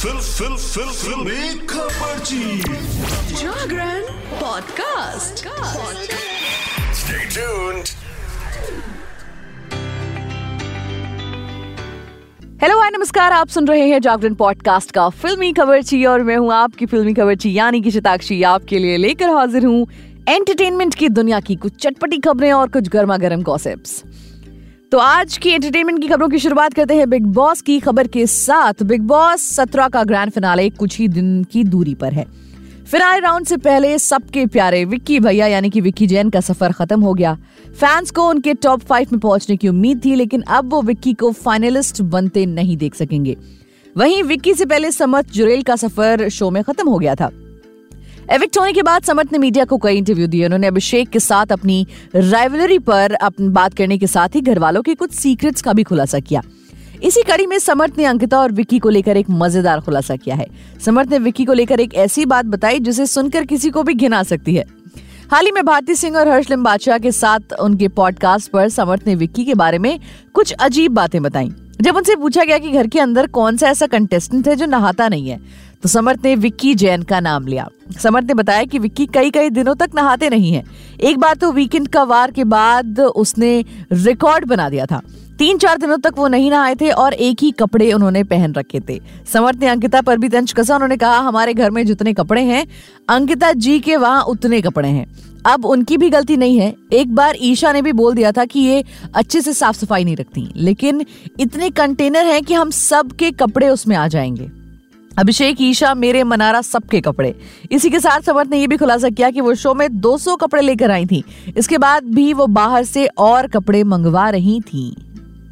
Fill fill fill fill. खबरची Jagran podcast. Stay tuned. Hello hi नमस्कार आप सुन रहे हैं जागरण पॉडकास्ट का फिल्मी खबरची और मैं हूँ आपकी फिल्मी खबरची यानी कि शताक्षी आपके लिए लेकर हाजिर हूँ एंटरटेनमेंट की दुनिया की कुछ चटपटी खबरें और कुछ गर्मा गर्म गॉसिप्स तो आज की एंटरटेनमेंट की खबरों की शुरुआत करते हैं बिग बॉस की खबर के साथ। बिग बॉस सत्रह का ग्रैंड फिनाले कुछ ही दिन की दूरी पर है। फिनाले राउंड से पहले सबके प्यारे विक्की भैया, यानी कि विक्की जैन का सफ़र खत्म हो गया। फैंस को उनके टॉप फाइव में पहुँचने की उम्मीद थी, लेकिन अब वो विक्की को फाइनलिस्ट बनते नहीं देख सकेंगे। वहीं विक्की से पहले समर्थ जुरेल का सफ़र शो में खत्म हो गया था। एविक्ट होने के बाद समर्थ ने मीडिया को कई इंटरव्यू दिए। उन्होंने अभिषेक के साथ अपनी राइवलरी पर बात करने के साथ ही घर वालों के कुछ सीक्रेट्स का भी खुलासा किया। इसी कड़ी में समर्थ ने अंकिता और विक्की को लेकर एक मज़ेदार खुलासा किया है। समर्थ ने विक्की को लेकर एक ऐसी बात बताई जिसे सुनकर किसी को भी घिना सकती है। हाल ही में भारती सिंह और हर्ष बादशाह के साथ उनके पॉडकास्ट पर समर्थ ने विक्की के बारे में कुछ अजीब बातें बताई। जब उनसे पूछा गया कि घर के अंदर कौन सा ऐसा कंटेस्टेंट है जो नहाता नहीं है तो समर्थ ने विक्की जैन का नाम लिया। समर्थ ने बताया कि विक्की कई कई दिनों तक नहाते नहीं है। एक बार तो वीकेंड का वार के बाद उसने रिकॉर्ड बना दिया था। तीन चार दिनों तक वो नहीं नहाए थे और एक ही कपड़े उन्होंने पहन रखे थे। समर्थ ने अंकिता पर भी तंज कसा। उन्होंने कहा, हमारे घर में जितने कपड़े हैं, अंकिता जी के वहाँ उतने कपड़े हैं। अब उनकी भी गलती नहीं है। एक बार ईशा ने भी बोल दिया था कि ये अच्छे से साफ़ सफ़ाई नहीं रखती। लेकिन इतने कंटेनर हैं कि हम सब के कपड़े उसमें आ जाएँगे। अभिषेक, ईशा, मेरे, मनारा सबके कपड़े। इसी के साथ समर्थ ने यह भी खुलासा किया कि वो शो में 200 कपड़े लेकर आई थी। इसके बाद भी वो बाहर से और कपड़े मंगवा रही थी।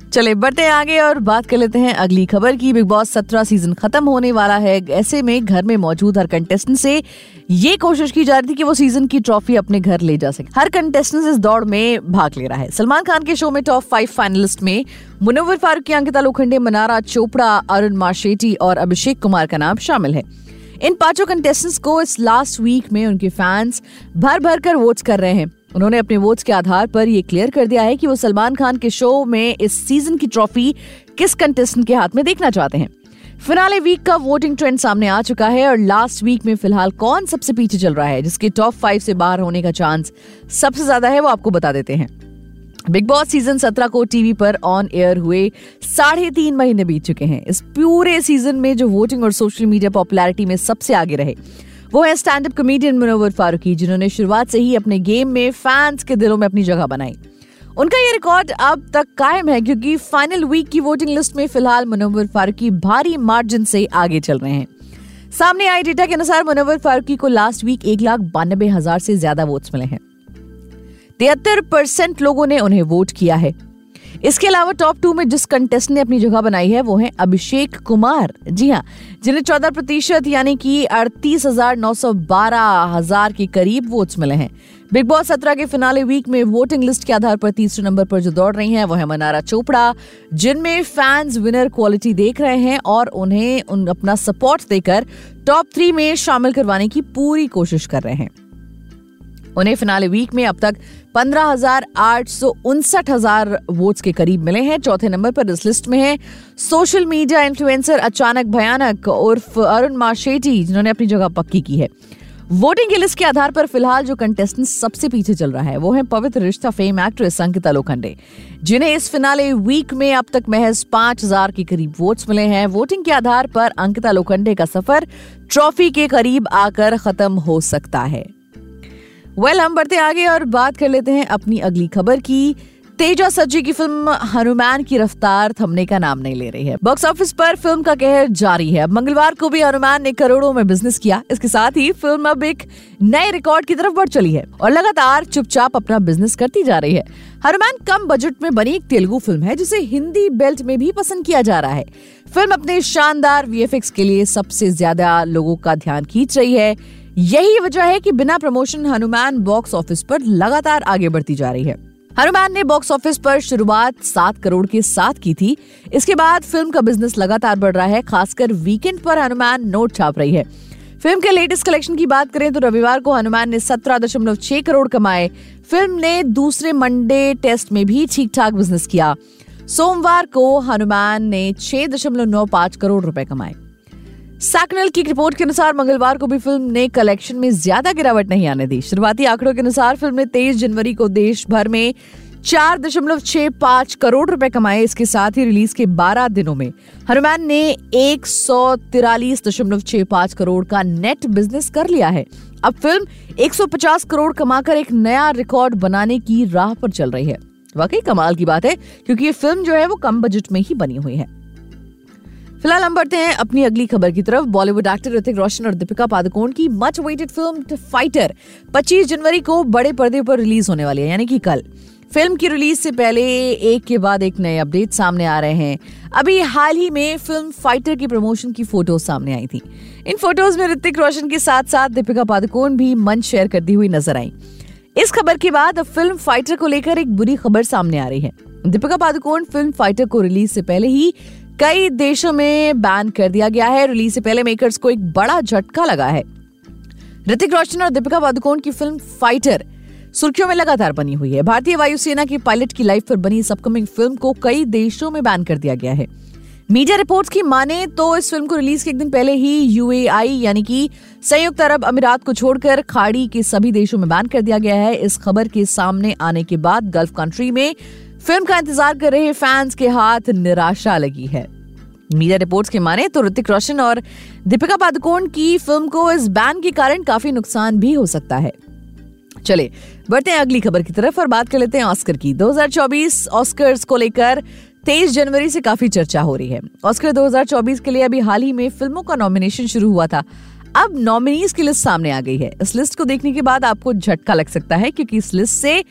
चले, बढ़ते हैं आगे और बात कर लेते हैं अगली खबर की। बिग बॉस सत्रह सीज़न खत्म होने वाला है। ऐसे में घर में मौजूद हर कंटेस्टेंट से ये कोशिश की जा रही थी कि वो सीज़न की ट्रॉफी अपने घर ले जा सके। हर कंटेस्टेंट इस दौड़ में भाग ले रहा है। सलमान खान के शो में टॉप फाइव फाइनलिस्ट में मुनव्वर फारूकी अंकिता लोखंडे मनारा चोपड़ा, अरुण मार्शेटी और अभिषेक कुमार का नाम शामिल है। इन पाँचों कंटेस्टेंट्स को इस लास्ट वीक में उनके फैंस भर भर कर वोट्स कर रहे हैं। उन्होंने अपने वोट्स के आधार पर ये क्लियर कर दिया है कि वो सलमान खान के शो में इस सीज़न की ट्रॉफी किस कंटेस्टेंट के हाथ में देखना चाहते हैं। फिनाले वीक का वोटिंग ट्रेंड सामने आ चुका है और लास्ट वीक में फ़िलहाल कौन सबसे पीछे चल रहा है, जिसके टॉप फाइव से बाहर होने का चांस सबसे ज़्यादा है, वो आपको बता देते हैं। बिग बॉस सीज़न सत्रह को टीवी पर ऑन एयर हुए, साढ़े तीन महीने बीत चुके हैं। इस पूरे सीज़न में जो वोटिंग और सोशल मीडिया पॉपुलैरिटी में सबसे आगे रहे वो है stand up comedian Munawar Faruqui, जिन्होंने शुरुआत से ही अपने गेम में फैंस के दिलों में अपनी जगह बनाई। उनका ये रिकॉर्ड अब तक कायम है, क्योंकि फाइनल वीक की वोटिंग लिस्ट में फ़िलहाल मुनवर फारूकी भारी मार्जिन से आगे चल रहे हैं। सामने आई डेटा के अनुसार मुनवर फारूकी को लास्ट वीक एक लाख बानबे हज़ार से ज़्यादा वोट्स मिले हैं। तिहत्तर परसेंट लोगों ने उन्हें वोट किया है। इसके अलावा टॉप टू में जिस कंटेस्ट ने अपनी जगह बनाई है, वो है अभिषेक कुमार। जी हाँ जिन्हें चौदह प्रतिशत यानी कि अड़तीस हज़ार नौ सौ बारह हज़ार के करीब वोट्स मिले हैं। बिग बॉस सत्रह के फिनाले वीक में वोटिंग लिस्ट के आधार पर तीसरे नंबर पर जो दौड़ रही हैं, वो है मनारा चोपड़ा, जिनमें फैंस विनर क्वालिटी देख रहे हैं और उन्हें उन अपना सपोर्ट देकर टॉप थ्री में शामिल करवाने की पूरी कोशिश कर रहे हैं। उन्हें फिनाले वीक में अब तक पंद्रह हज़ार आठ सौ उनसठ हज़ार वोट्स के करीब मिले हैं। चौथे नंबर पर इस लिस्ट में है सोशल मीडिया इन्फ्लुएंसर अचानक भयानक उर्फ़ अरुण माशेटी, जिन्होंने अपनी जगह पक्की की है। वोटिंग की लिस्ट के आधार पर फ़िलहाल जो कंटेस्टेंट सबसे पीछे चल रहा है, वो है पवित्र रिश्ता फेम एक्ट्रेस अंकिता लोखंडे, जिन्हें इस फिनाले वीक में अब तक महज पाँच हज़ार के करीब वोट्स मिले हैं। वोटिंग के आधार पर अंकिता लोखंडे का सफ़र ट्रॉफी के करीब आकर खत्म हो सकता है। वेल well, हम बढ़ते आगे और बात कर लेते हैं अपनी अगली खबर की। तेजा सज्जी की फ़िल्म हनुमान की रफ्तार थमने का नाम नहीं ले रही है। बॉक्स ऑफ़िस पर फ़िल्म का कहर जारी है। मंगलवार को भी हनुमान ने करोड़ों में बिज़नेस किया। इसके साथ ही फ़िल्म अब एक नए रिकॉर्ड की तरफ़ बढ़ चली है और लगातार चुपचाप अपना बिज़नेस करती जा रही है। हनुमान कम बजट में बनी एक तेलुगु फ़िल्म है जिसे हिंदी बेल्ट में भी पसंद किया जा रहा है। फ़िल्म अपने शानदार वीएफएक्स के लिए सबसे ज़्यादा लोगों का ध्यान खींच रही है। यही वजह है कि बिना प्रमोशन हनुमान बॉक्स ऑफ़िस पर लगातार आगे बढ़ती जा रही है। हनुमान ने बॉक्स ऑफ़िस पर शुरुआत सात करोड़ के साथ की थी। इसके बाद फ़िल्म का बिज़नेस लगातार बढ़ रहा है, खासकर वीकेंड पर हनुमान नोट छाप रही है। फ़िल्म के लेटेस्ट कलेक्शन की बात करें तो रविवार को हनुमान ने सत्रह दशमलव छह करोड़ कमाए। फ़िल्म ने दूसरे मंडे टेस्ट में भी ठीक ठाक बिज़नेस किया। सोमवार को हनुमान ने छह दशमलव नौ पाँच करोड़ रुपए कमाए। सैकनल की रिपोर्ट के अनुसार मंगलवार को भी फ़िल्म ने कलेक्शन में ज़्यादा गिरावट नहीं आने दी। शुरुआती आंकड़ों के अनुसार फ़िल्म ने तेईस जनवरी को देश भर में चार दशमलव छह पाँच करोड़ रुपए कमाए। इसके साथ ही रिलीज़ के बारह दिनों में हनुमान ने एक सौ तिरालीस दशमलव छह पाँच करोड़ का नेट बिज़नेस कर लिया है। अब फ़िल्म 150 करोड़ कमाकर एक नया रिकॉर्ड बनाने की राह पर चल रही है। वाकई कमाल की बात है, क्योंकि ये फ़िल्म जो है वो कम बजट में ही बनी हुई है। फ़िलहाल हम बढ़ते हैं अपनी अगली खबर की तरफ़। बॉलीवुड एक्टर ऋतिक रोशन और दीपिका पादुकोण की मच वेटेड फ़िल्म फाइटर 25 जनवरी को बड़े पर्दे पर रिलीज़ होने वाली है, यानी कि कल। फ़िल्म की रिलीज़ से पहले एक के बाद एक नए अपडेट सामने आ रहे हैं। अभी हाल ही में फ़िल्म फाइटर की प्रमोशन की फ़ोटोज़ सामने आई थी। इन फ़ोटोज़ में ऋतिक रोशन के साथ साथ दीपिका पादुकोण भी मंच शेयर करती हुई नज़र आई। इस खबर के बाद अब फ़िल्म फाइटर को लेकर एक बुरी खबर सामने आ रही है। दीपिका पादुकोण फ़िल्म फाइटर को रिलीज़ से पहले ही कई देशों में बैन कर दिया गया है। रिलीज़ से पहले मेकर्स को एक बड़ा झटका लगा है। ऋतिक रोशन और दीपिका पादुकोण की फ़िल्म फाइटर सुर्खियों में लगातार बनी हुई है। भारतीय वायुसेना की पायलट की लाइफ पर बनी इस अपकमिंग फ़िल्म को कई देशों में बैन कर दिया गया है। मीडिया रिपोर्ट्स की माने तो इस फ़िल्म को रिलीज़ के एक दिन पहले ही यूएआई यानी कि संयुक्त अरब अमीरात को छोड़कर खाड़ी के सभी देशों में बैन कर दिया गया है। इस खबर के सामने आने के बाद गल्फ कंट्री में फ़िल्म का इंतज़ार कर रहे फैंस के हाथ निराशा लगी है। मीडिया रिपोर्ट्स के माने तो ऋतिक रोशन और दीपिका पादुकोण की फ़िल्म को इस बैन के कारण काफ़ी नुकसान भी हो सकता है। चले, बढ़ते हैं अगली खबर की तरफ़ और बात कर लेते हैं ऑस्कर की। 2024 ऑस्कर्स को लेकर 23 जनवरी से काफ़ी चर्चा हो रही है। ऑस्कर 2024 के लिए अभी हाल ही में फ़िल्मों का नॉमिनेशन शुरू हुआ था। अब नॉमिनीज की लिस्ट सामने आ गई है। इस लिस्ट को देखने के बाद आपको झटका लग सकता है क्योंकि इस लिस्ट से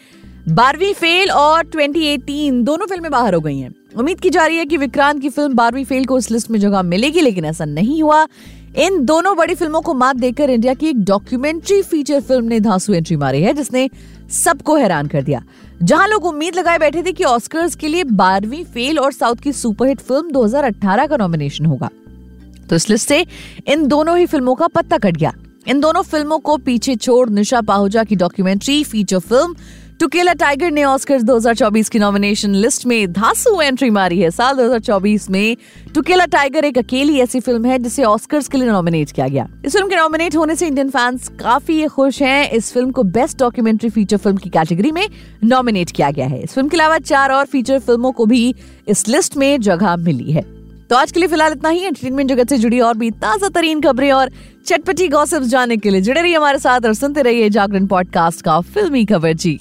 बारहवीं फेल और 2018 दोनों फ़िल्में बाहर हो गई हैं। उम्मीद की जा रही है कि विक्रांत की फ़िल्म बारहवीं फेल को इस लिस्ट में जगह मिलेगी, लेकिन ऐसा नहीं हुआ। इन दोनों बड़ी फ़िल्मों को मात देकर इंडिया की एक डॉक्यूमेंट्री फीचर फ़िल्म ने धांसू एंट्री मारी है, जिसने सबको हैरान कर दिया। जहाँ लोग उम्मीद लगाए बैठे थे कि ऑस्कर्स के लिए बारहवीं फेल और साउथ की सुपरहिट फ़िल्म 2018 का नॉमिनेशन होगा। तो इस लिस्ट से इन दोनों ही फ़िल्मों का पत्ता कट गया। इन दोनों फ़िल्मों को पीछे छोड़ निशा पाहुजा की documentary feature film to kill a tiger ने ऑस्कर 2024 की नॉमिनेशन लिस्ट में धांसू एंट्री मारी है। साल 2024 में टुकेला टाइगर एक अकेली ऐसी फ़िल्म है जिसे ऑस्कर्स के लिए नॉमिनेट किया गया। इस फ़िल्म के नॉमिनेट होने से इंडियन फैंस काफ़ी खुश हैं। इस फ़िल्म को बेस्ट डॉक्यूमेंट्री फीचर फ़िल्म की कैटेगरी में नॉमिनेट किया गया है। इस फ़िल्म के अलावा चार और फीचर फ़िल्मों को भी इस लिस्ट में जगह मिली है। तो आज के लिए फ़िलहाल इतना ही। एंटरटेनमेंट जगत से जुड़ी और भी ताज़ा तरीन खबरें और चटपटी गॉसिप्स जानने के लिए जुड़े रहिए हमारे साथ और सुनते रहिए जागरण पॉडकास्ट का फिल्मी खबर जी